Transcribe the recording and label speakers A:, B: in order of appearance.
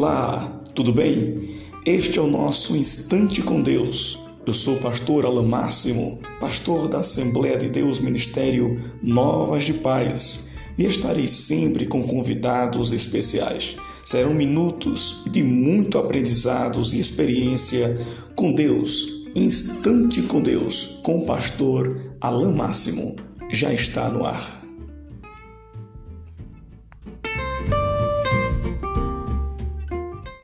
A: Olá, tudo bem? Este é o nosso Instante com Deus. Eu sou o pastor Alan Máximo, pastor da Assembleia de Deus Ministério Novas de Paz, e estarei sempre com convidados especiais. Serão minutos de muito aprendizados e experiência com Deus. Instante com Deus, com o pastor Alan Máximo. Já está no ar.